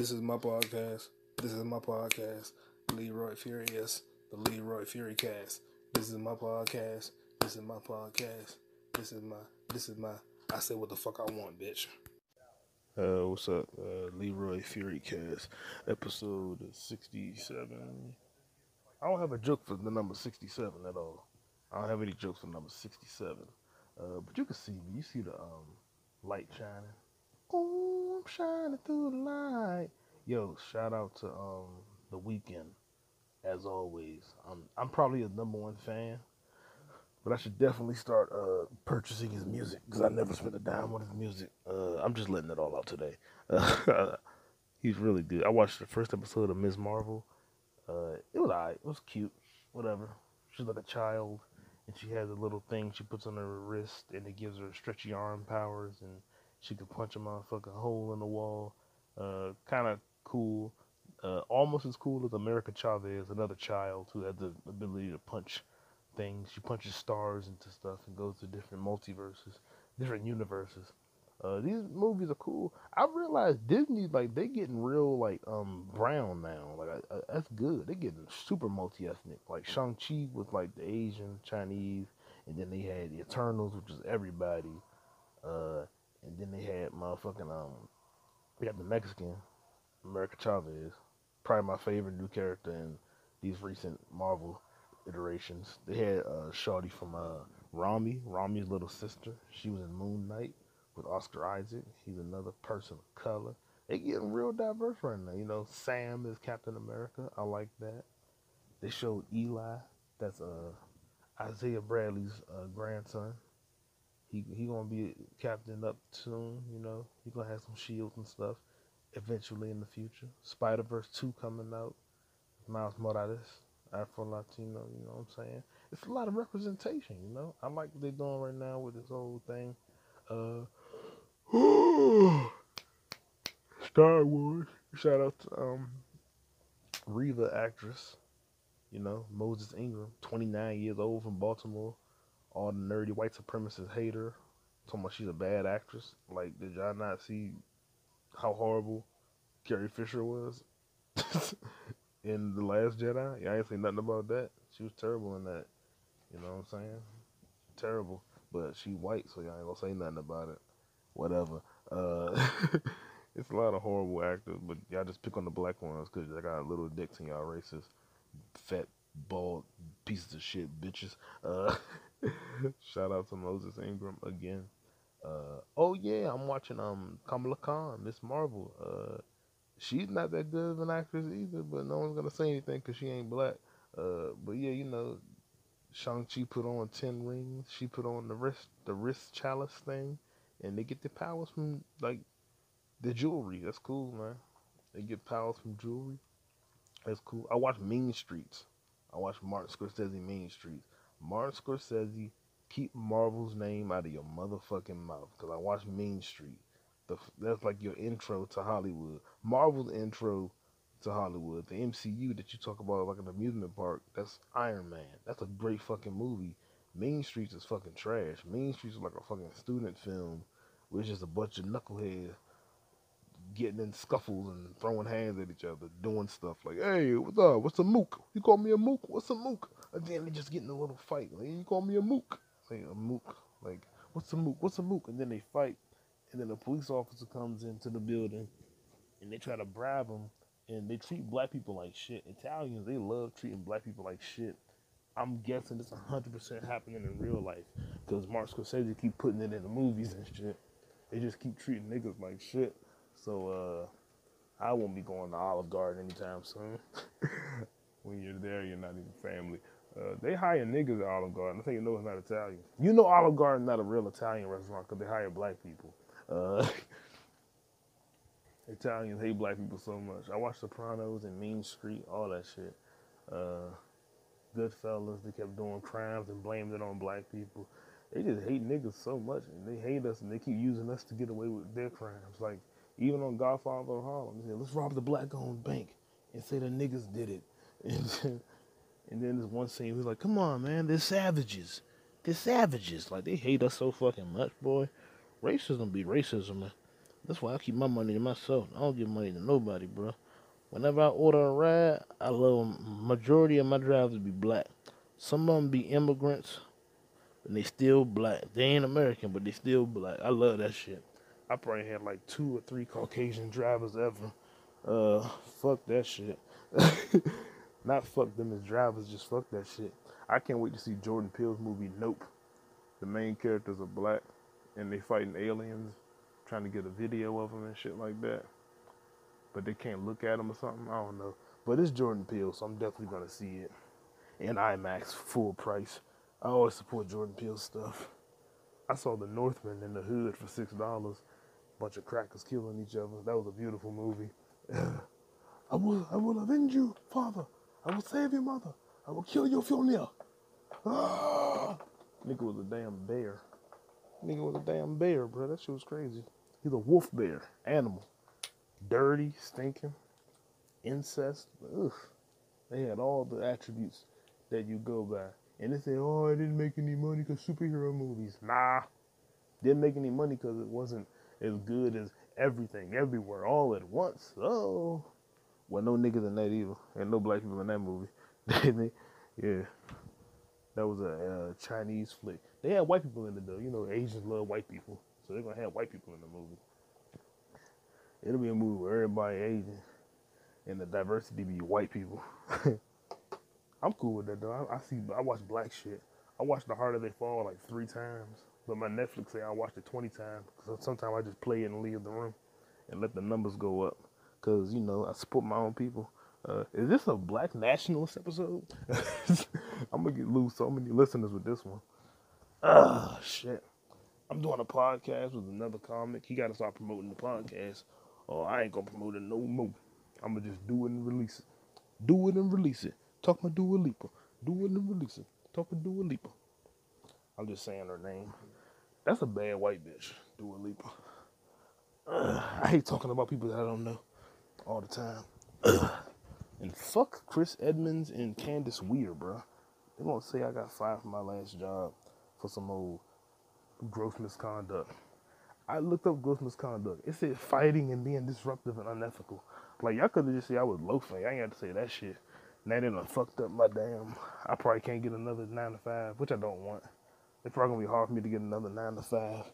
This is my podcast. This is my podcast. Leroy Furious, the Leroy Furicast. This is my podcast. This is my podcast. This is my. This is my. I say what the fuck I want, bitch. Uh, what's up, uh, Leroy Furicast, episode sixty-seven. I don't have a joke for the number sixty-seven at all. I don't have any jokes for number sixty-seven. Uh, but you can see me. You see the um light shining. Oh, Shining through the light. Yo, shout out to um the Weeknd. As always, I'm I'm probably a number one fan, but I should definitely start uh purchasing his music because I never spent a dime on his music. Uh, I'm just letting it all out today. Uh, he's really good. I watched the first episode of Ms. Marvel. Uh, it was alright. It was cute. Whatever. She's like a child, and she has a little thing she puts on her wrist, and it gives her stretchy arm powers, and she could punch a motherfucking hole in the wall. Uh, kind of cool. Uh, almost as cool as America Chavez, another child who had the ability to punch things. She punches stars into stuff and goes to different multiverses, different universes. Uh, these movies are cool. I realized Disney like they getting real like um brown now. Like I, I, that's good. They getting super multi ethnic. Like Shang Chi was like the Asian Chinese, and then they had the Eternals, which is everybody. Uh, and then they had motherfucking um, we got the Mexican, America Chavez, probably my favorite new character in these recent Marvel iterations. They had uh, Shawty from uh, Ramy, Ramy's little sister. She was in Moon Knight with Oscar Isaac. He's another person of color. They getting real diverse right now. You know, Sam is Captain America. I like that. They showed Eli. That's uh Isaiah Bradley's uh, grandson. He he gonna be captain up soon. You know, he gonna have some shields and stuff eventually in the future. Spider Verse two coming out. Miles Morales, Afro Latino. You know what I'm saying? It's a lot of representation. You know, I like what they're doing right now with this whole thing. Uh, Star Wars. Shout out to um Reva actress. You know, Moses Ingram, 29 years old from Baltimore. All the nerdy white supremacist hate her. Talking about she's a bad actress. Like, did y'all not see how horrible Carrie Fisher was in The Last Jedi? Y'all ain't say nothing about that. She was terrible in that. You know what I'm saying? Terrible. But she white, so y'all ain't gonna say nothing about it. Whatever. Uh, it's a lot of horrible actors, but y'all just pick on the black ones because they got little dicks and y'all racist, fat, bald pieces of shit bitches. Uh, shout out to Moses Ingram again. Uh, oh yeah, I'm watching um Kamala Khan, Miss Marvel. Uh, she's not that good of an actress either, but no one's gonna say anything because she ain't black. Uh, but yeah, you know, Shang Chi put on ten rings. She put on the wrist, the wrist chalice thing, and they get their powers from like the jewelry. That's cool, man. They get powers from jewelry. That's cool. I watch Mean Streets. I watch Martin Scorsese Mean Streets. Martin Scorsese, keep Marvel's name out of your motherfucking mouth. Cause I watched Mean Street. The, that's like your intro to Hollywood. Marvel's intro to Hollywood. The MCU that you talk about like an amusement park. That's Iron Man. That's a great fucking movie. Mean Streets is fucking trash. Mean Streets is like a fucking student film, which is a bunch of knuckleheads getting in scuffles and throwing hands at each other, doing stuff like, "Hey, what's up? What's a mook? You call me a mook? What's a mook?" Then they just get in a little fight. Like, "You call me a mook?" Like a mook. Like, "What's a mook? What's a mook?" And then they fight, and then a police officer comes into the building, and they try to bribe him, and they treat black people like shit. Italians, they love treating black people like shit. I'm guessing hundred percent happening in real life because Martin Scorsese keep putting it in the movies and shit. They just keep treating niggas like shit. So uh, I won't be going to Olive Garden anytime soon. when you're there, you're not even family. Uh, they hire niggas at Olive Garden. I think you know it's not Italian. You know Olive Garden not a real Italian restaurant because they hire black people. Uh, Italians hate black people so much. I watch Sopranos and Mean Street, all that shit. Uh, Goodfellas, they kept doing crimes and blamed it on black people. They just hate niggas so much, and they hate us, and they keep using us to get away with their crimes. Like even on Godfather of Harlem, they said, let's rob the black-owned bank and say the niggas did it. And then, there's one scene, he's like, come on, man, they're savages. They're savages. Like, they hate us so fucking much, boy. Racism be racism, man. That's why I keep my money to myself. I don't give money to nobody, bro. Whenever I order a ride, I love them. majority of my drivers be black. Some of them be immigrants, and they still black. They ain't American, but they still black. I love that shit. I probably had like two or three Caucasian drivers ever. Uh, fuck that shit. Not fuck them as drivers, just fuck that shit. I can't wait to see Jordan Peele's movie Nope. The main characters are black, and they fighting aliens, trying to get a video of them and shit like that. But they can't look at them or something. I don't know. But it's Jordan Peele, so I'm definitely gonna see it in IMAX, full price. I always support Jordan Peele stuff. I saw The Northman in the hood for six dollars A bunch of crackers killing each other. That was a beautiful movie. I will, I will avenge you, father. I will save your mother. I will kill your Fjolnir. Ah! Nigga was a damn bear. Nigga was a damn bear, bro. That shit was crazy. He's a wolf bear, animal. Dirty, stinking, incest. Ugh. They had all the attributes that you go by. And they say, oh, I didn't make any money because superhero movies. Nah. Didn't make any money because it wasn't as good as everything, everywhere, all at once. Oh, well, no niggas in that either, and no black people in that movie. yeah, that was a uh, Chinese flick. They had white people in it though. You know, Asians love white people, so they're gonna have white people in the movie. It'll be a movie where everybody Asian, and the diversity be white people. I'm cool with that though. I, I see. I watch black shit. I watched The Harder They Fall like three times. But my Netflix say I watched it 20 times. So sometimes I just play it and leave the room and let the numbers go up. Because, you know, I support my own people. Uh, is this a black nationalist episode? I'm to get lose so many listeners with this one. Ah, shit. I'm doing a podcast with another comic. He got to start promoting the podcast. Oh, I ain't to promote it no more. I'm to just do it and release it. Do it and release it. Talk my Dua Lipa. Do it and release it. Talk my Dua Lipa. I'm just saying her name. That's a bad white bitch, Dua Lipa. Uh, I hate talking about people that I don't know all the time. and fuck Chris Edmonds and Candace Weir, bro. They gonna say I got fired from my last job for some old gross misconduct. I looked up gross misconduct. It said fighting and being disruptive and unethical. Like y'all could have just said I was loafing. I ain't got to say that shit. Now they done fucked up my damn. I probably can't get another nine to five, which I don't want. It's probably gonna be hard for me to get another nine to five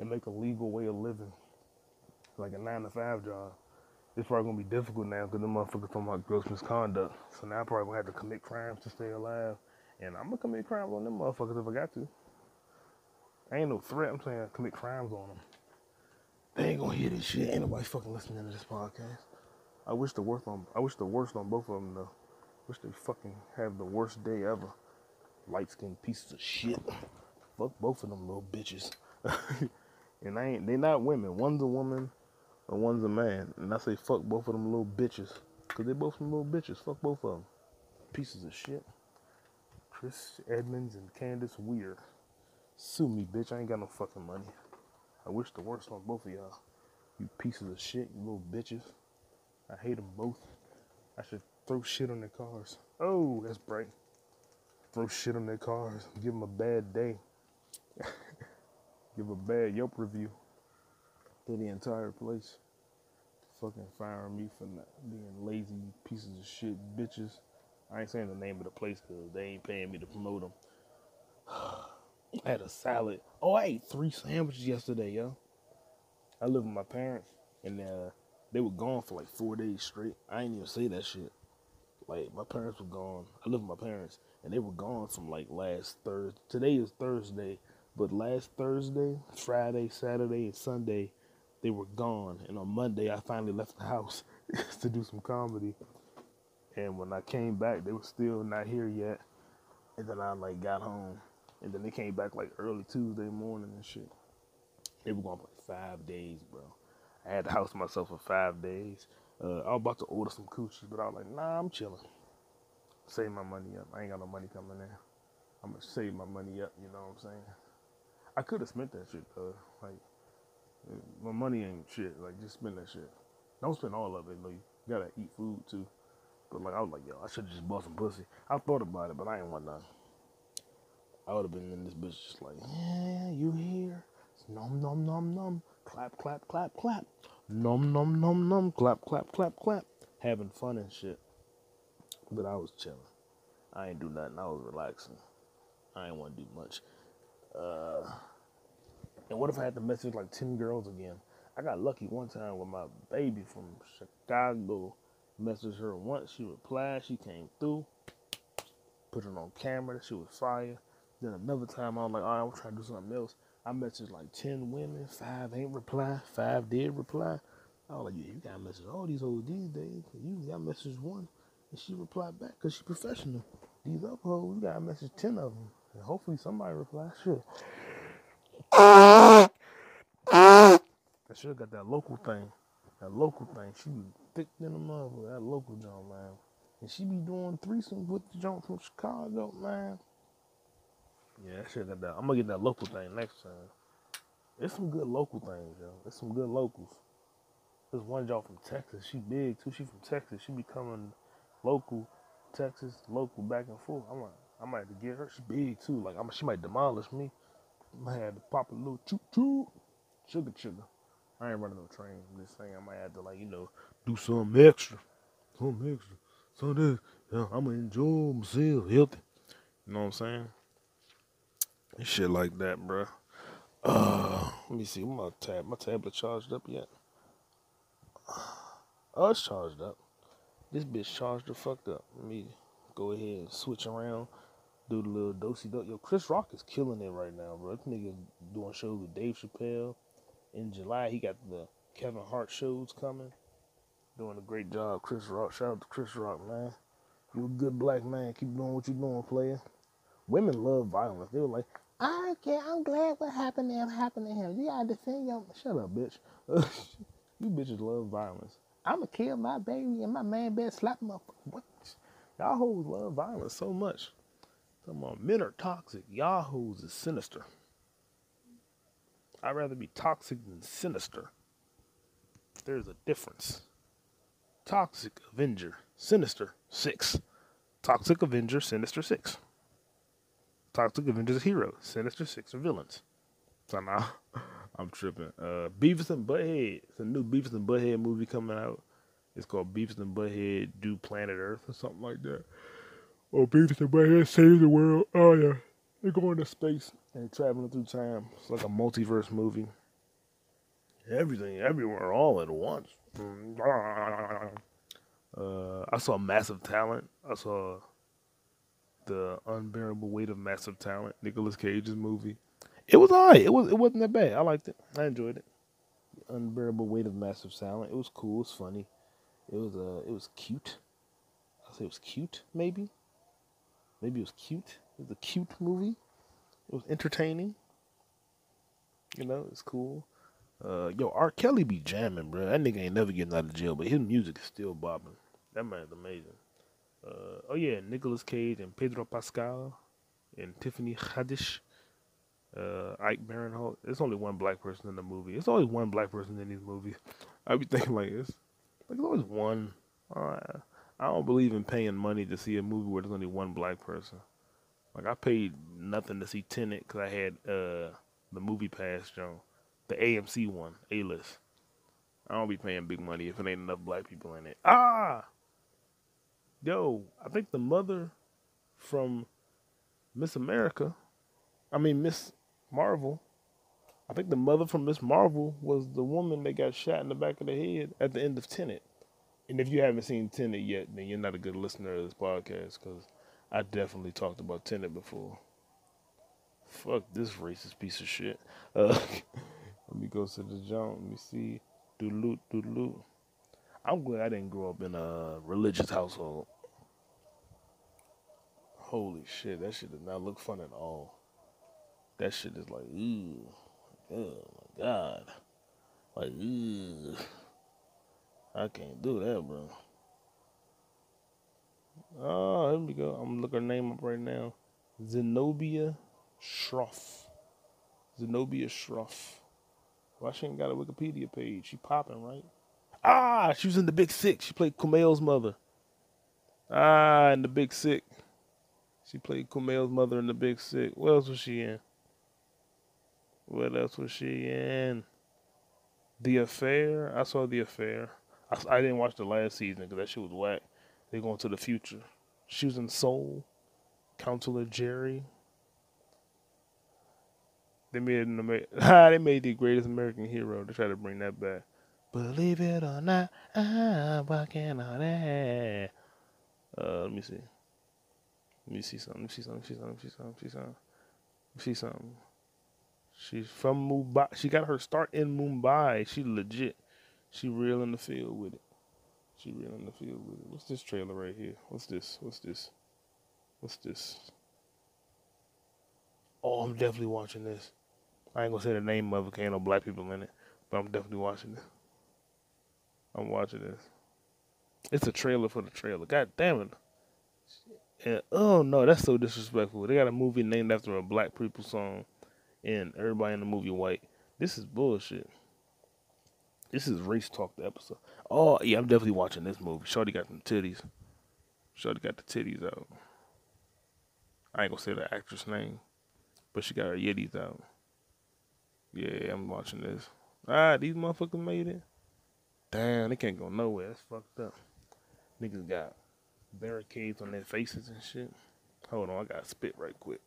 and make a legal way of living, like a nine to five job. It's probably gonna be difficult now because the motherfuckers talking about gross misconduct. So now I probably gonna have to commit crimes to stay alive, and I'm gonna commit crimes on them motherfuckers if I got to. Ain't no threat. I'm saying I commit crimes on them. They ain't gonna hear this shit. Ain't nobody fucking listening to this podcast. I wish the worst on. I wish the worst on both of them though. Wish they fucking have the worst day ever. Light skinned pieces of shit. Fuck both of them little bitches. and I ain't they not women. One's a woman and one's a man. And I say fuck both of them little bitches. Cause they both some little bitches. Fuck both of them. Pieces of shit. Chris Edmonds and Candace Weir. Sue me, bitch. I ain't got no fucking money. I wish the worst on both of y'all. You pieces of shit, you little bitches. I hate them both. I should throw shit on their cars. Oh, that's bright. Throw shit on their cars. Give them a bad day. Give a bad Yelp review to the entire place. Fucking firing me for not being lazy pieces of shit bitches. I ain't saying the name of the place because they ain't paying me to promote them. I had a salad. Oh, I ate three sandwiches yesterday, yo. I live with my parents, and uh, they were gone for like four days straight. I ain't even say that shit. Like my parents were gone. I live with my parents, and they were gone from like last Thursday. Today is Thursday. But last Thursday, Friday, Saturday, and Sunday, they were gone. And on Monday, I finally left the house to do some comedy. And when I came back, they were still not here yet. And then I like got home, and then they came back like early Tuesday morning and shit. They were gone for like five days, bro. I had the house myself for five days. Uh, I was about to order some coochie, but I was like, nah, I'm chilling. Save my money up. I ain't got no money coming in. I'm gonna save my money up. You know what I'm saying? I could have spent that shit though. Like my money ain't shit. Like just spend that shit. Don't spend all of it. You gotta eat food too. But like I was like, yo, I should just bought some pussy. I thought about it, but I ain't want none. I would have been in this bitch just like, yeah, you here? Nom nom nom nom. Clap, clap, clap, clap. Num, num, num, num. Clap, clap, clap, clap. Having fun and shit. But I was chilling. I ain't do nothing. I was relaxing. I ain't want to do much. Uh, and what if I had to message like 10 girls again? I got lucky one time with my baby from Chicago. Messaged her once, she replied, she came through, put it on camera, she was fire. Then another time I was like, all right, I'm trying to do something else. I messaged like 10 women, five ain't reply, five did reply. I was like, yeah, you gotta message all these hoes these days. You got message one, and she replied back because she professional. These other hoes, you gotta message 10 of them. And hopefully somebody replies. Shit. I should have got that local thing. That local thing. She be thick than a mother. That local joint, man. And she be doing threesomes with the joint from Chicago, man. Yeah, I should got that. I'm gonna get that local thing next time. There's some good local things, yo. There's some good locals. There's one y'all from Texas. She big too. She from Texas. She be coming local, Texas, local, back and forth. I'm like, I might have to get her. She big too. Like I'm, she might demolish me. I might have to pop a little choo choo, sugar sugar. I ain't running no train. I'm just saying I might have to like you know do something extra, something extra. So this, yeah, I'm gonna enjoy myself, healthy. You know what I'm saying? And shit like that, bro. Uh, let me see. My tab, my tablet charged up yet? Oh, it's charged up. This bitch charged the fuck up. Let me go ahead and switch around, do the little dosey do. Yo, Chris Rock is killing it right now, bro. This nigga doing shows with Dave Chappelle. In July, he got the Kevin Hart shows coming. Doing a great job, Chris Rock. Shout out to Chris Rock, man. You a good black man. Keep doing what you're doing, player. Women love violence. They were like, I can't. I'm glad what happened to him happened to him. You gotta defend your. Shut up, bitch. you bitches love violence. I'ma kill my baby and my man better slap him up. What? Y'all hoes love violence so much. Come on, men are toxic. Y'all is sinister. I'd rather be toxic than sinister. There's a difference. Toxic Avenger, Sinister, 6. Toxic Avenger, Sinister, 6. Toxic Avengers hero. Sinister Six are villains. So now I'm tripping. Uh, Beavis and Butthead. It's a new Beavis and Butthead movie coming out. It's called Beavis and Butthead Do Planet Earth or something like that. Or Beavis and Butthead Save the World. Oh yeah, they're going to space and traveling through time. It's like a multiverse movie. Everything, everywhere, all at once. Uh, I saw Massive Talent. I saw the unbearable weight of massive talent, Nicolas Cage's movie. It was alright. It was it wasn't that bad. I liked it. I enjoyed it. The unbearable weight of massive talent. It was cool. It was funny. It was uh it was cute. I'll say it was cute, maybe. Maybe it was cute. It was a cute movie. It was entertaining. You know, it's cool. Uh, yo, R. Kelly be jamming, bro. That nigga ain't never getting out of jail, but his music is still bobbing. That man's amazing. Uh, oh yeah, Nicolas Cage and Pedro Pascal and Tiffany Haddish, uh, Ike Barinholtz. There's only one black person in the movie. It's always one black person in these movies. I be thinking like this. Like there's always one. Uh, I don't believe in paying money to see a movie where there's only one black person. Like I paid nothing to see Tenet because I had uh, the movie pass, Joe, the AMC one, A list. I don't be paying big money if it ain't enough black people in it. Ah, yo, I think the mother from Miss America, I mean Miss Marvel, I think the mother from Miss Marvel was the woman that got shot in the back of the head at the end of Tenet. And if you haven't seen Tenet yet, then you're not a good listener of this podcast because I definitely talked about Tenet before. Fuck this racist piece of shit. Uh, let me go to the jump. Let me see. Doodaloot, doodaloot. I'm glad I didn't grow up in a religious household. Holy shit, that shit does not look fun at all. That shit is like, ooh, oh my god, like, ooh, I can't do that, bro. Oh, here we go. I'm looking her name up right now. Zenobia Shroff. Zenobia Shroff. Why she ain't got a Wikipedia page? She popping, right? Ah, she was in the Big Sick. She played Kumail's mother. Ah, in the Big Sick. She played Kumail's mother in the Big Sick. What else was she in? What else was she in? The Affair. I saw The Affair. I, I didn't watch the last season because that shit was whack. They're going to the future. She was in Soul. Counselor Jerry. They made an Amer- they made the greatest American hero. They try to bring that back. Believe it or not, I'm walking on air. Uh, let me see. Let me see something. Let me see something. Let me see something. Let me see something. Let me see something. Let me see something. She's from Mumbai. She got her start in Mumbai. She legit. She real in the field with it. She real in the field with it. What's this trailer right here? What's this? What's this? What's this? Oh, I'm definitely watching this. I ain't gonna say the name of it. Ain't no black people in it, but I'm definitely watching this. I'm watching this. It's a trailer for the trailer. God damn it. And, oh no, that's so disrespectful. They got a movie named after a black people song, and everybody in the movie white. This is bullshit. This is race talk. The episode. Oh yeah, I'm definitely watching this movie. Shorty got them titties. Shorty got the titties out. I ain't gonna say the actress name, but she got her yitties out. Yeah, I'm watching this. Ah, these motherfuckers made it. Damn, they can't go nowhere. That's fucked up. Niggas got barricades on their faces and shit. Hold on, I gotta spit right quick.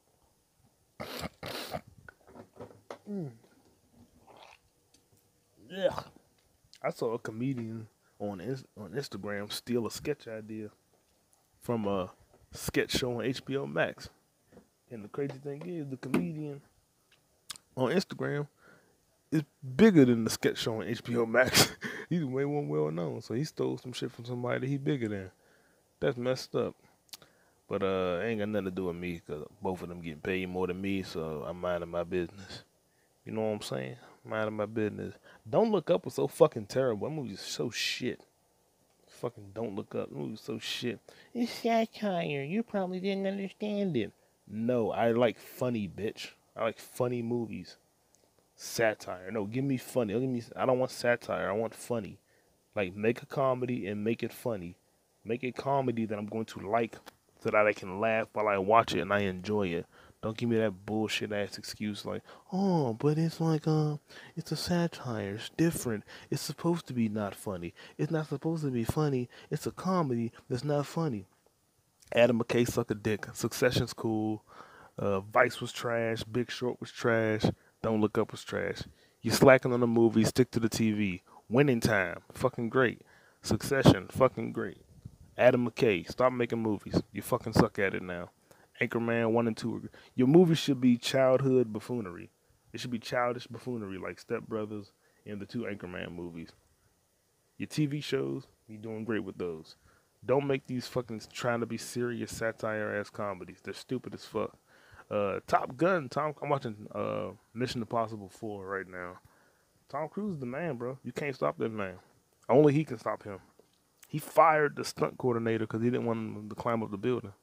Mm. Yeah. I saw a comedian on on Instagram steal a sketch idea from a sketch show on HBO Max. And the crazy thing is, the comedian on Instagram is bigger than the sketch show on HBO Max. He's way more well known, so he stole some shit from somebody that he bigger than. That's messed up. But uh, ain't got nothing to do with me because both of them getting paid more than me, so I'm minding my business. You know what I'm saying? Minding my business. Don't Look Up was so fucking terrible. That movie's so shit. Fucking Don't Look Up. That movie's so shit. It's satire. You probably didn't understand it. No, I like funny, bitch. I like funny movies. Satire. No, give me funny. Give me. I don't want satire. I want funny. Like make a comedy and make it funny. Make a comedy that I'm going to like so that I can laugh while I watch it and I enjoy it. Don't give me that bullshit ass excuse like, oh, but it's like uh it's a satire, it's different. It's supposed to be not funny. It's not supposed to be funny. It's a comedy that's not funny. Adam McKay suck a dick. Succession's cool. Uh, Vice was trash. Big Short was trash. Don't Look Up was trash. You slacking on the movie, stick to the TV. Winning Time, fucking great. Succession, fucking great. Adam McKay, stop making movies. You fucking suck at it now. Anchorman 1 and 2. Your movie should be childhood buffoonery. It should be childish buffoonery like Step Brothers and the two Anchorman movies. Your TV shows, you're doing great with those. Don't make these fucking trying to be serious satire ass comedies. They're stupid as fuck. Uh, Top Gun, Tom. I'm watching uh, Mission Impossible 4 right now. Tom Cruise is the man, bro. You can't stop that man. Only he can stop him. He fired the stunt coordinator because he didn't want him to climb up the building.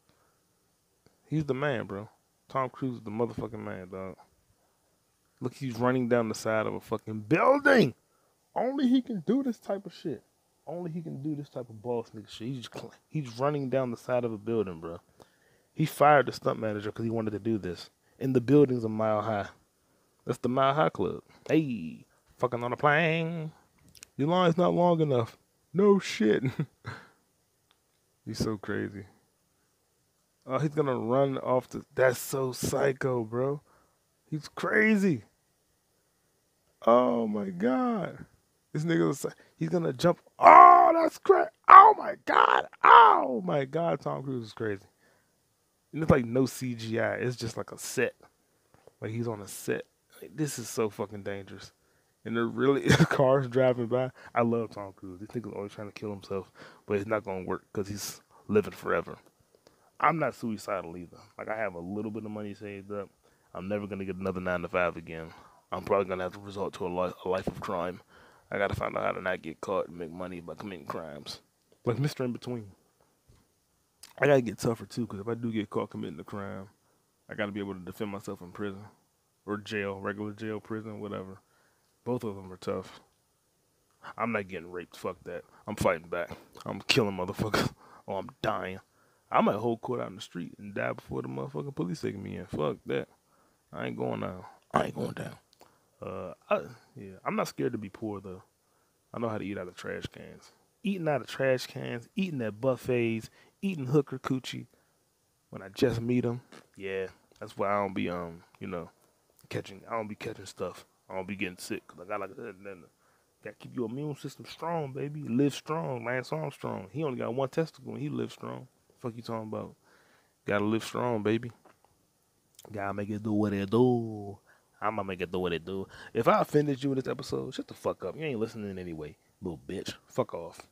He's the man, bro. Tom Cruise is the motherfucking man, dog. Look, he's running down the side of a fucking building. Only he can do this type of shit. Only he can do this type of boss nigga shit. He's he's running down the side of a building, bro. He fired the stunt manager because he wanted to do this. And the building's a mile high. That's the Mile High Club. Hey, fucking on a plane. Your line's not long enough. No shit. he's so crazy. Oh, he's gonna run off the. That's so psycho, bro. He's crazy. Oh my god. This nigga. He's gonna jump. Oh, that's crazy. Oh my god. Oh my god. Tom Cruise is crazy. And it's like no CGI. It's just like a set. Like he's on a set. Like, this is so fucking dangerous. And they're really cars driving by. I love Tom Cruise. This nigga's always trying to kill himself, but it's not gonna work because he's living forever. I'm not suicidal either. Like I have a little bit of money saved up. I'm never gonna get another nine to five again. I'm probably gonna have to resort to a life, a life of crime. I gotta find out how to not get caught and make money by committing crimes, like Mister Inbetween. I gotta get tougher too, because if I do get caught committing a crime, I gotta be able to defend myself in prison or jail, regular jail, prison, whatever. Both of them are tough. I'm not getting raped. Fuck that. I'm fighting back. I'm killing motherfuckers. or I'm dying. I might hold court out in the street and die before the motherfucking police take me in. Fuck that. I ain't going down. I ain't going down. Uh, I, yeah, I'm not scared to be poor though. I know how to eat out of trash cans. Eating out of trash cans, eating at buffets, eating hooker coochie. When I just meet them, yeah, that's why I don't be um, you know, catching. I don't be catching stuff. I don't be getting sick because I got like that. Then got keep your immune system strong, baby. Live strong. Lance Armstrong. He only got one testicle and he lives strong. Fuck you talking about? Gotta live strong, baby. Gotta make it do what it do. I'm gonna make it do what it do. If I offended you in this episode, shut the fuck up. You ain't listening anyway, little bitch. Fuck off.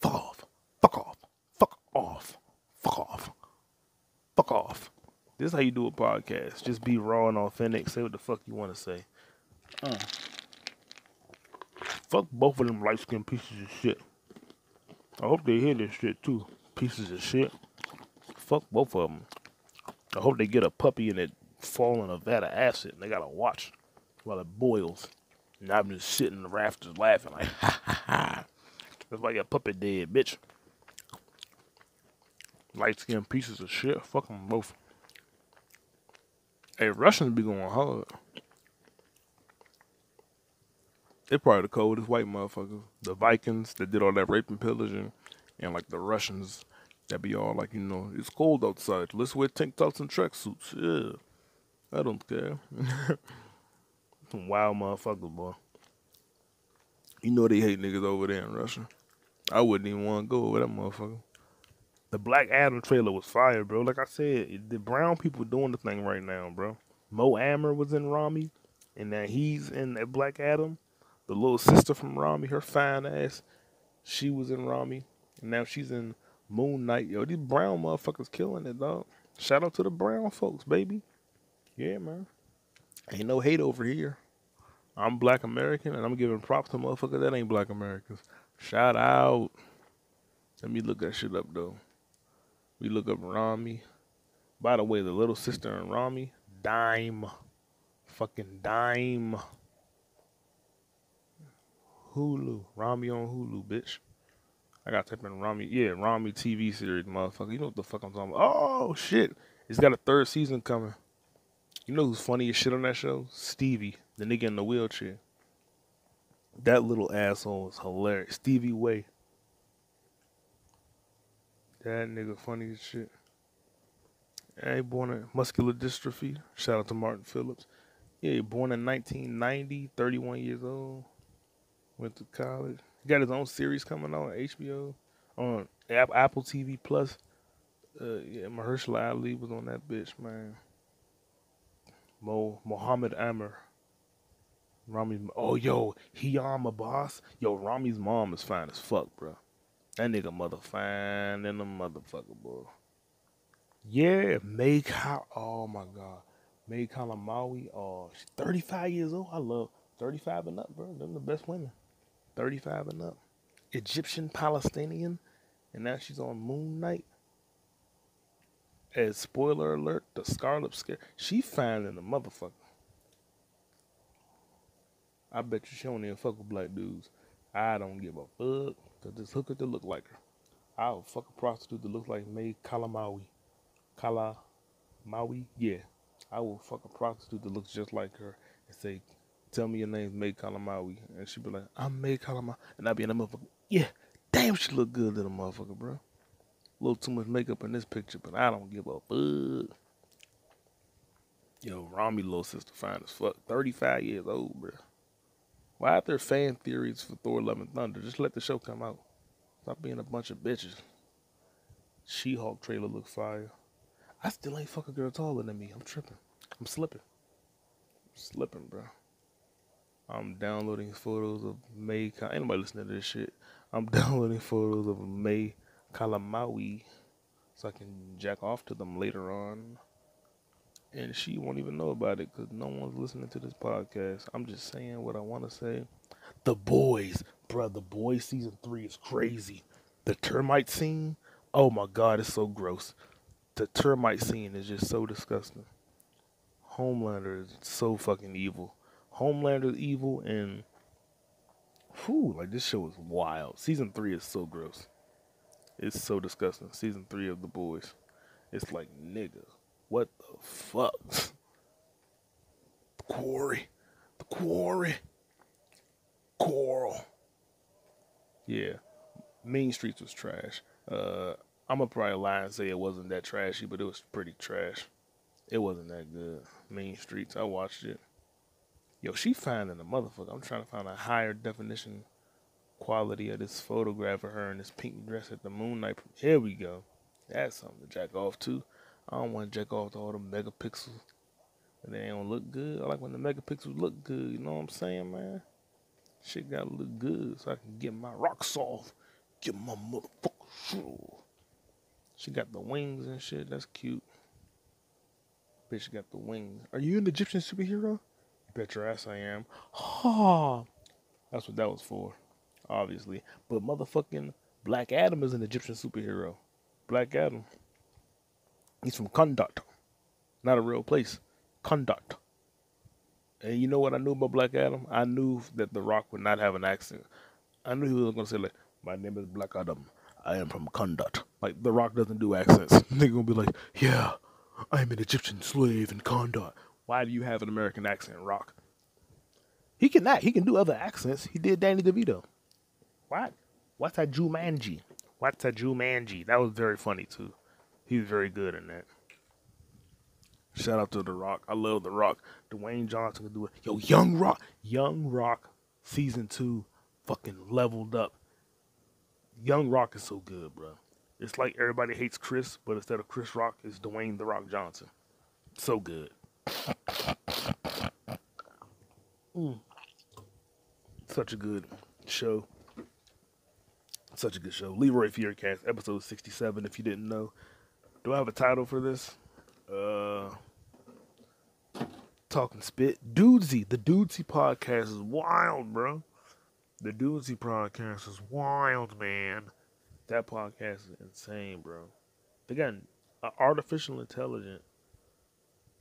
Fuck off. Fuck off. Fuck off. Fuck off. Fuck off. This is how you do a podcast. Just be raw and authentic. Say what the fuck you want to say. Uh. Fuck both of them light skinned pieces of shit. I hope they hear this shit too. Pieces of shit. Fuck both of them. I hope they get a puppy and it fall in a vat of acid and they gotta watch while it boils. And I'm just sitting in the rafters laughing like, ha ha ha. That's why your puppy dead, bitch. Light skinned pieces of shit. Fuck them both. Hey, Russians be going hard. They're probably the coldest white motherfuckers. The Vikings that did all that rape and pillaging, and like the Russians that be all like, you know, it's cold outside. Let's wear tank tops and tracksuits. Yeah. I don't care. Some wild motherfuckers, boy. You know they hate niggas over there in Russia. I wouldn't even want to go over that motherfucker. The Black Adam trailer was fire, bro. Like I said, the brown people doing the thing right now, bro. Mo Amer was in Ramy, and now he's in that Black Adam. The little sister from Ramy, her fine ass, she was in Ramy, now she's in Moon Knight. Yo, these brown motherfuckers killing it, dog. Shout out to the brown folks, baby. Yeah, man. Ain't no hate over here. I'm black American and I'm giving props to motherfuckers that ain't black Americans. Shout out. Let me look that shit up though. We look up Ramy. By the way, the little sister in Ramy, dime. Fucking dime. Hulu. Ramy on Hulu, bitch. I got to type in Ramy. Yeah, Ramy TV series, motherfucker. You know what the fuck I'm talking about. Oh, shit. It's got a third season coming. You know who's funniest shit on that show? Stevie, the nigga in the wheelchair. That little asshole is hilarious. Stevie Way. That nigga funny as shit. Hey, born in muscular dystrophy. Shout out to Martin Phillips. Yeah, born in 1990, 31 years old. Went to college. Got his own series coming on HBO, on Apple TV Plus. Uh, yeah, Mahershala Ali was on that bitch, man. Mo Muhammad Amer. Ramy's oh yo, Hiam Abbass. Yo, Ramy's mom is fine as fuck, bro. That nigga mother fine than a motherfucker, bro. Yeah, May Ka- oh my god. May Calamawy, oh she's 35 years old. I love 35 and up, bro. Them the best women. 35 and up. Egyptian Palestinian. And now she's on Moon Knight as spoiler alert, the Scarlet Scare, she fine in the motherfucker. I bet you she don't even fuck with black dudes. I don't give a fuck. Cause this hooker to look like her. I'll fuck a prostitute that looks like May Calamawy. Kala Maui? Yeah. I will fuck a prostitute that looks just like her and say, Tell me your name's May Calamawy. And she be like, I'm May Calamawy. And I be in the motherfucker. Yeah, damn, she look good, little motherfucker, bro. A little too much makeup in this picture, but I don't give a fuck. Yo, Ramy little sister fine as fuck. 35 years old, bro. Why are there fan theories for Thor Love and Thunder? Just let the show come out. Stop being a bunch of bitches. She-Hulk trailer look fire. I still ain't fuck a girl taller than me. I'm tripping. I'm slipping. I'm slipping, bro. I'm downloading photos of May. Anybody listening to this shit. I'm downloading photos of May Calamawy so I can jack off to them later on. And she won't even know about it because no one's listening to this podcast. I'm just saying what I want to say. The Boys, bro, The Boys season three is crazy. The termite scene, oh my god, it's so gross. The termite scene is just so disgusting. Homelander is so fucking evil. Homelander is evil and whew, like this show is wild. Season three is so gross. It's so disgusting. Season three of The Boys. It's like, nigga, what the fuck? the Quarry. The quarry. Coral. Yeah. Mean Streets was trash. Uh, I'm gonna probably lie and say it wasn't that trashy, but it was pretty trash. It wasn't that good. Mean Streets. I watched it. Yo, she finding a motherfucker. I'm trying to find a higher definition quality of this photograph of her in this pink dress at the moonlight. Here we go. That's something to jack off to. I don't want to jack off to all the megapixels. And they don't look good. I like when the megapixels look good. You know what I'm saying, man? Shit gotta look good so I can get my rocks off. Get my motherfucker. She got the wings and shit. That's cute. Bitch got the wings. Are you an Egyptian superhero? Bet your ass I am. Ha! That's what that was for, obviously. But motherfucking Black Adam is an Egyptian superhero. Black Adam. He's from Kahndaq. Not a real place. Kahndaq. And you know what I knew about Black Adam? I knew that The Rock would not have an accent. I knew he was gonna say like, "My name is Black Adam. I am from Kahndaq." Like The Rock doesn't do accents. They're gonna be like, "Yeah, I'm an Egyptian slave in Kahndaq." Why do you have an American accent, Rock? He can act. He can do other accents. He did Danny DeVito. What? What's a Jumanji? What's a Jumanji? That was very funny too. He was very good in that. Shout out to The Rock. I love The Rock. Dwayne Johnson can do it. Yo, Young Rock. Young Rock season two fucking leveled up. Young Rock is so good, bro. It's like everybody hates Chris, but instead of Chris Rock, it's Dwayne The Rock Johnson. So good. Mm. Such a good show. Such a good show. Leroy Furicast, episode 67, if you didn't know. Do I have a title for this? Uh Talking Spit. Dudesy. The Dudesy podcast is wild, bro. The Dudesy podcast is wild, man. That podcast is insane, bro. They got an artificial intelligent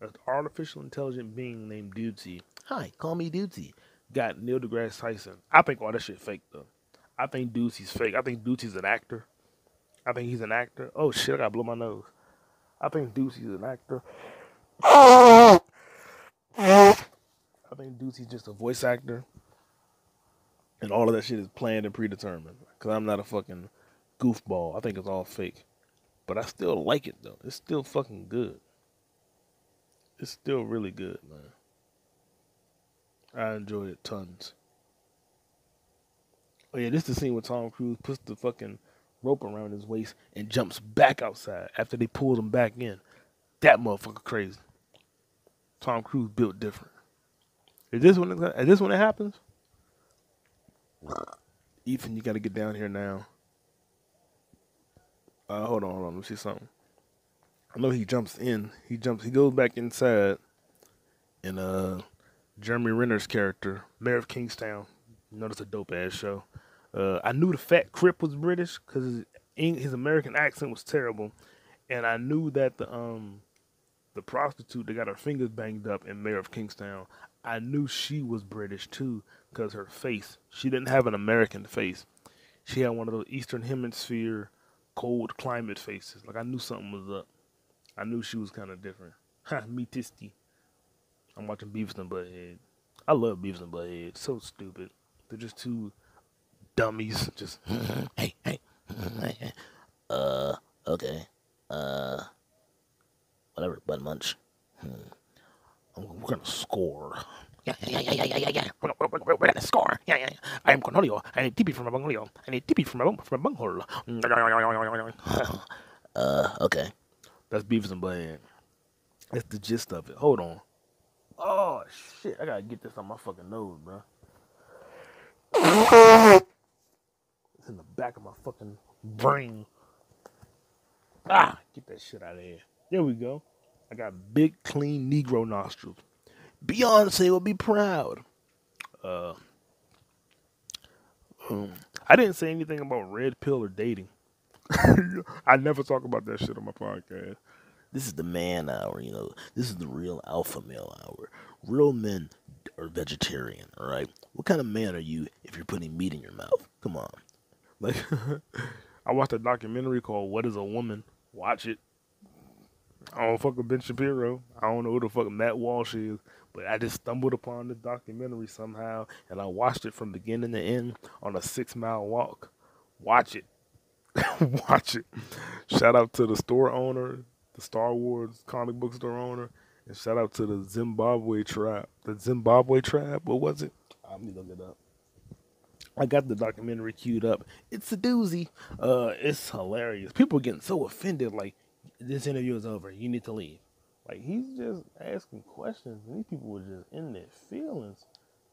an artificial intelligent being named Dudesy. Hi, call me Dudesy. Got Neil deGrasse Tyson. I think all that shit fake though. I think Dudesy's fake. I think Dudesy's an actor. I think he's an actor. Oh shit, I gotta blow my nose. I think Dudesy's an actor. I think Dudesy's just a voice actor. And all of that shit is planned and predetermined. Cause I'm not a fucking goofball. I think it's all fake. But I still like it though. It's still fucking good it's still really good, man. I enjoyed it tons. Oh yeah, this is the scene where Tom Cruise puts the fucking rope around his waist and jumps back outside after they pulled him back in. That motherfucker crazy. Tom Cruise built different. Is this when it, is this when it happens? Ethan, you got to get down here now. Uh, hold on, hold on. Let me see something. I know he jumps in. He jumps. He goes back inside, and uh, Jeremy Renner's character, Mayor of Kingstown. You know, that's a dope ass show. Uh, I knew the Fat Crip was British because his, his American accent was terrible, and I knew that the um the prostitute that got her fingers banged up in Mayor of Kingstown. I knew she was British too because her face. She didn't have an American face. She had one of those Eastern Hemisphere cold climate faces. Like I knew something was up. I knew she was kind of different. Me tisty. I'm watching Beavis and Butthead. I love Beavis and Butthead. So stupid. They're just two dummies. Just hey, hey, uh, okay, uh, whatever. Butt munch. Hmm. We're gonna score. Yeah, yeah, yeah, yeah, yeah, yeah, yeah. We're, we're, we're, gonna score. Yeah, yeah, yeah. I am Cornholio. I need TP from my bunghole. I need TP from my, from my bunghole. uh, okay. That's Beavis and Butthead. That's the gist of it. Hold on. Oh shit! I gotta get this on my fucking nose, bro. It's in the back of my fucking brain. Ah, get that shit out of here. There we go. I got big, clean Negro nostrils. Beyonce will be proud. Uh, um, I didn't say anything about red pill or dating. I never talk about that shit on my podcast. This is the man hour, you know. This is the real alpha male hour. Real men are vegetarian, all right? What kind of man are you if you're putting meat in your mouth? Come on. Like, I watched a documentary called What is a Woman? Watch it. I don't fuck with Ben Shapiro. I don't know who the fuck Matt Walsh is, but I just stumbled upon the documentary somehow, and I watched it from beginning to end on a six mile walk. Watch it, watch it. Shout out to the store owner, the Star Wars comic book store owner, and shout out to the Zimbabwe tribe. The Zimbabwe tribe, what was it? Let me look it up. I got the documentary queued up. It's a doozy. Uh, it's hilarious. People are getting so offended. Like, this interview is over. You need to leave. Like, he's just asking questions, and these people were just in their feelings.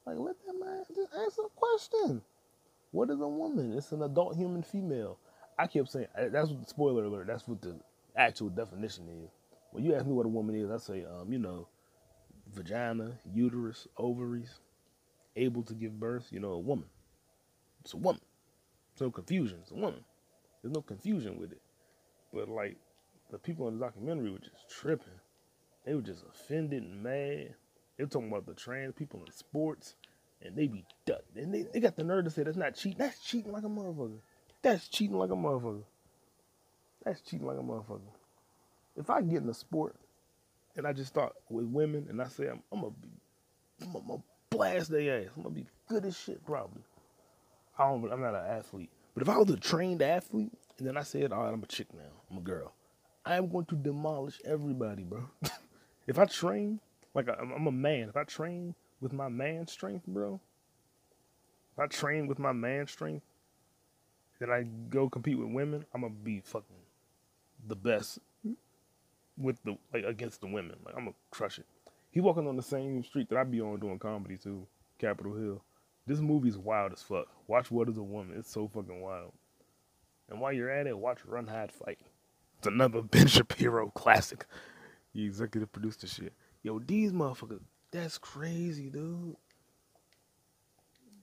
Like, let that man just ask a question. What is a woman? It's an adult human female. I kept saying that's what the spoiler alert. That's what the actual definition is. When you ask me what a woman is, I say, um, you know, vagina, uterus, ovaries, able to give birth. You know, a woman. It's a woman. There's no confusion. It's a woman. There's no confusion with it. But like the people in the documentary were just tripping. They were just offended and mad. They were talking about the trans people in sports, and they be ducked. And they, they got the nerve to say that's not cheating. That's cheating like a motherfucker. That's cheating like a motherfucker. That's cheating like a motherfucker. If I get in a sport and I just start with women and I say I'm, I'm gonna be, I'm gonna blast their ass. I'm gonna be good as shit probably. I don't, I'm not an athlete. But if I was a trained athlete, and then I said, all right, I'm a chick now, I'm a girl, I am going to demolish everybody, bro. if I train, like I, I'm a man, if I train with my man strength, bro, if I train with my man strength, then I go compete with women, I'm gonna be fucking the best with the like against the women. Like I'm gonna crush it. He walking on the same street that I be on doing comedy too, Capitol Hill. This movie's wild as fuck. Watch What is a Woman. It's so fucking wild. And while you're at it, watch Run Hide Fight. It's another Ben Shapiro classic. He executive produced the shit. Yo, these motherfuckers, that's crazy, dude.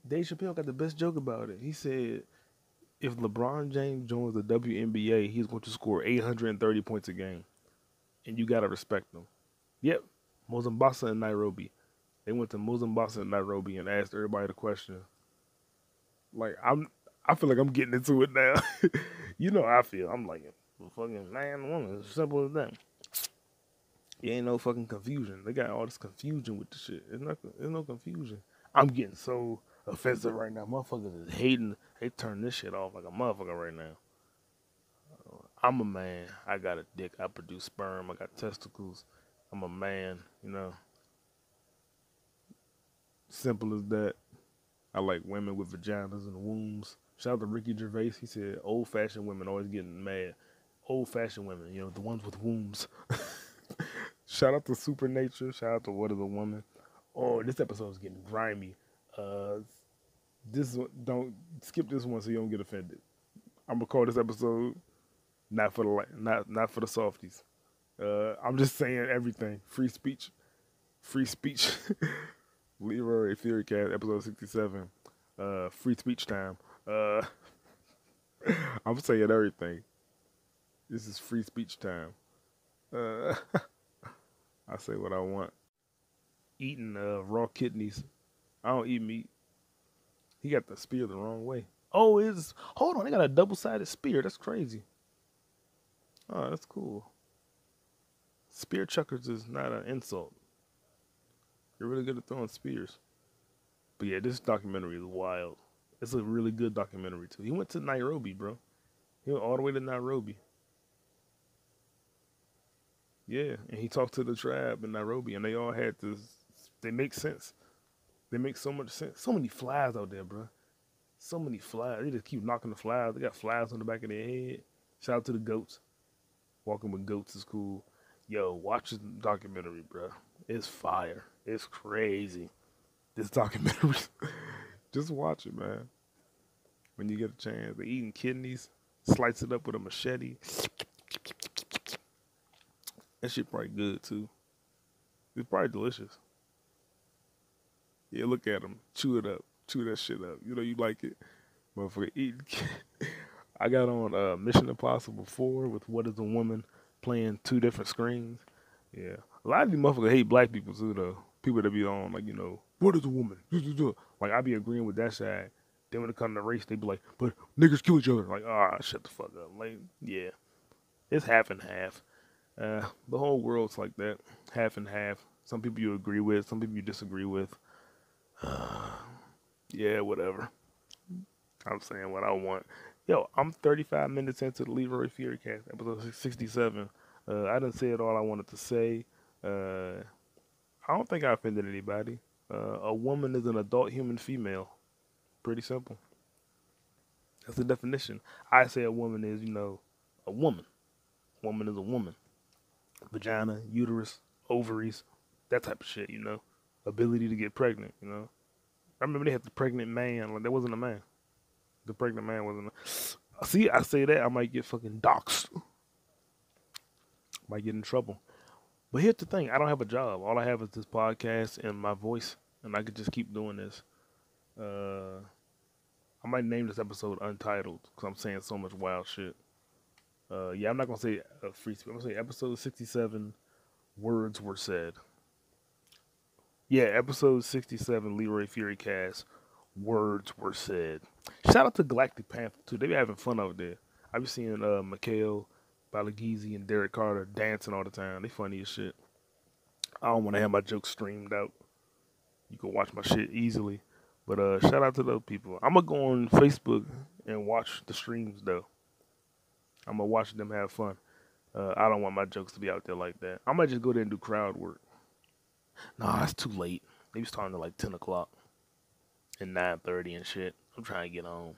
Dave Chappelle got the best joke about it. He said, if LeBron James joins the WNBA, he's going to score 830 points a game. And you got to respect him. Yep, Mozambique and Nairobi. They went to Mozambique and Nairobi and asked everybody the question. Like I'm, I feel like I'm getting into it now. you know how I feel. I'm like, a fucking man, woman. It's simple as that. You ain't no fucking confusion. They got all this confusion with the shit. There's no, there's no confusion. I'm getting so offensive right now. Motherfuckers is hating. They turn this shit off like a motherfucker right now. I'm a man. I got a dick. I produce sperm. I got testicles. I'm a man. You know. Simple as that. I like women with vaginas and wombs. Shout out to Ricky Gervais. He said old fashioned women always getting mad. Old fashioned women, you know, the ones with wombs. Shout out to Supernature. Shout out to What is a Woman. Oh, this episode is getting grimy. Uh, this don't skip this one so you don't get offended. I'm gonna call this episode not for the not not for the softies. Uh, I'm just saying everything. Free speech, free speech. Leroy Furicast, episode 67. Uh, free speech time. Uh, I'm saying everything. This is free speech time. Uh, I say what I want. Eating uh, raw kidneys. I don't eat meat. He got the spear the wrong way. Oh, is hold on. They got a double sided spear. That's crazy. Oh, that's cool. Spear chuckers is not an insult. You're really good at throwing spears. But yeah, this documentary is wild. It's a really good documentary too. He went to Nairobi, bro. He went all the way to Nairobi. Yeah, and he talked to the tribe in Nairobi, and they all had this. They make sense. They make so much sense. So many flies out there, bro. So many flies. They just keep knocking the flies. They got flies on the back of their head. Shout out to the goats. Walking with goats is cool. Yo, watch the documentary, bro. It's fire. It's crazy. This documentary. Just watch it, man. When you get a chance. They're eating kidneys. Slice it up with a machete. That shit probably good too. It's probably delicious. Yeah, look at them. Chew it up. Chew that shit up. You know you like it. Motherfucker eating. I got on uh, Mission Impossible 4 with What is a Woman playing two different screens. Yeah. A lot of you motherfuckers hate black people too, though. People that be on, like, you know, what is a woman? Like, I be agreeing with that side. Then when it comes to race, they be like, but niggas kill each other. Like, ah, shut the fuck up. Like, yeah. It's half and half. Uh, the whole world's like that, half and half. Some people you agree with, some people you disagree with. Uh, yeah, whatever. I'm saying what I want. Yo, I'm 35 minutes into the Leroy Furicast, episode 67. Uh, I didn't say it all I wanted to say. Uh, I don't think I offended anybody. Uh, a woman is an adult human female. Pretty simple. That's the definition. I say a woman is, you know, a woman. Woman is a woman. Vagina, uterus, ovaries, that type of shit, you know. Ability to get pregnant, you know. I remember they had the pregnant man. Like, that wasn't a man. The pregnant man wasn't a... See, I say that, I might get fucking doxxed. Might get in trouble. But here's the thing I don't have a job. All I have is this podcast and my voice. And I could just keep doing this. Uh I might name this episode Untitled because I'm saying so much wild shit. Uh, yeah, I'm not gonna say uh, free speech. I'm gonna say episode 67. Words were said. Yeah, episode 67. Leroy Furicast. Words were said. Shout out to Galactic Panther too. They be having fun over there. I be seeing uh, Mikhail Balagizi and Derek Carter dancing all the time. They funny as shit. I don't want to have my jokes streamed out. You can watch my shit easily. But uh, shout out to those people. I'm gonna go on Facebook and watch the streams though. I'm gonna watch them have fun. Uh, I don't want my jokes to be out there like that. I might just go there and do crowd work. Nah, it's too late. They was starting at like ten o'clock and nine thirty and shit. I'm trying to get home.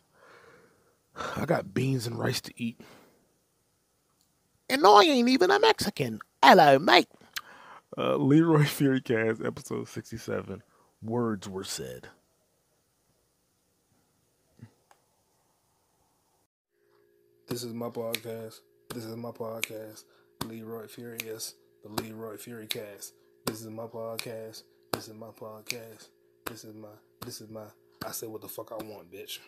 I got beans and rice to eat. And no, I ain't even a Mexican. Hello, mate. Uh, Leroy Furicast, episode 67. Words were said. This is my podcast. This is my podcast. Leroy Furious, the Leroy Furicast. This is my podcast. This is my podcast. This is my. This is my. I say what the fuck I want, bitch.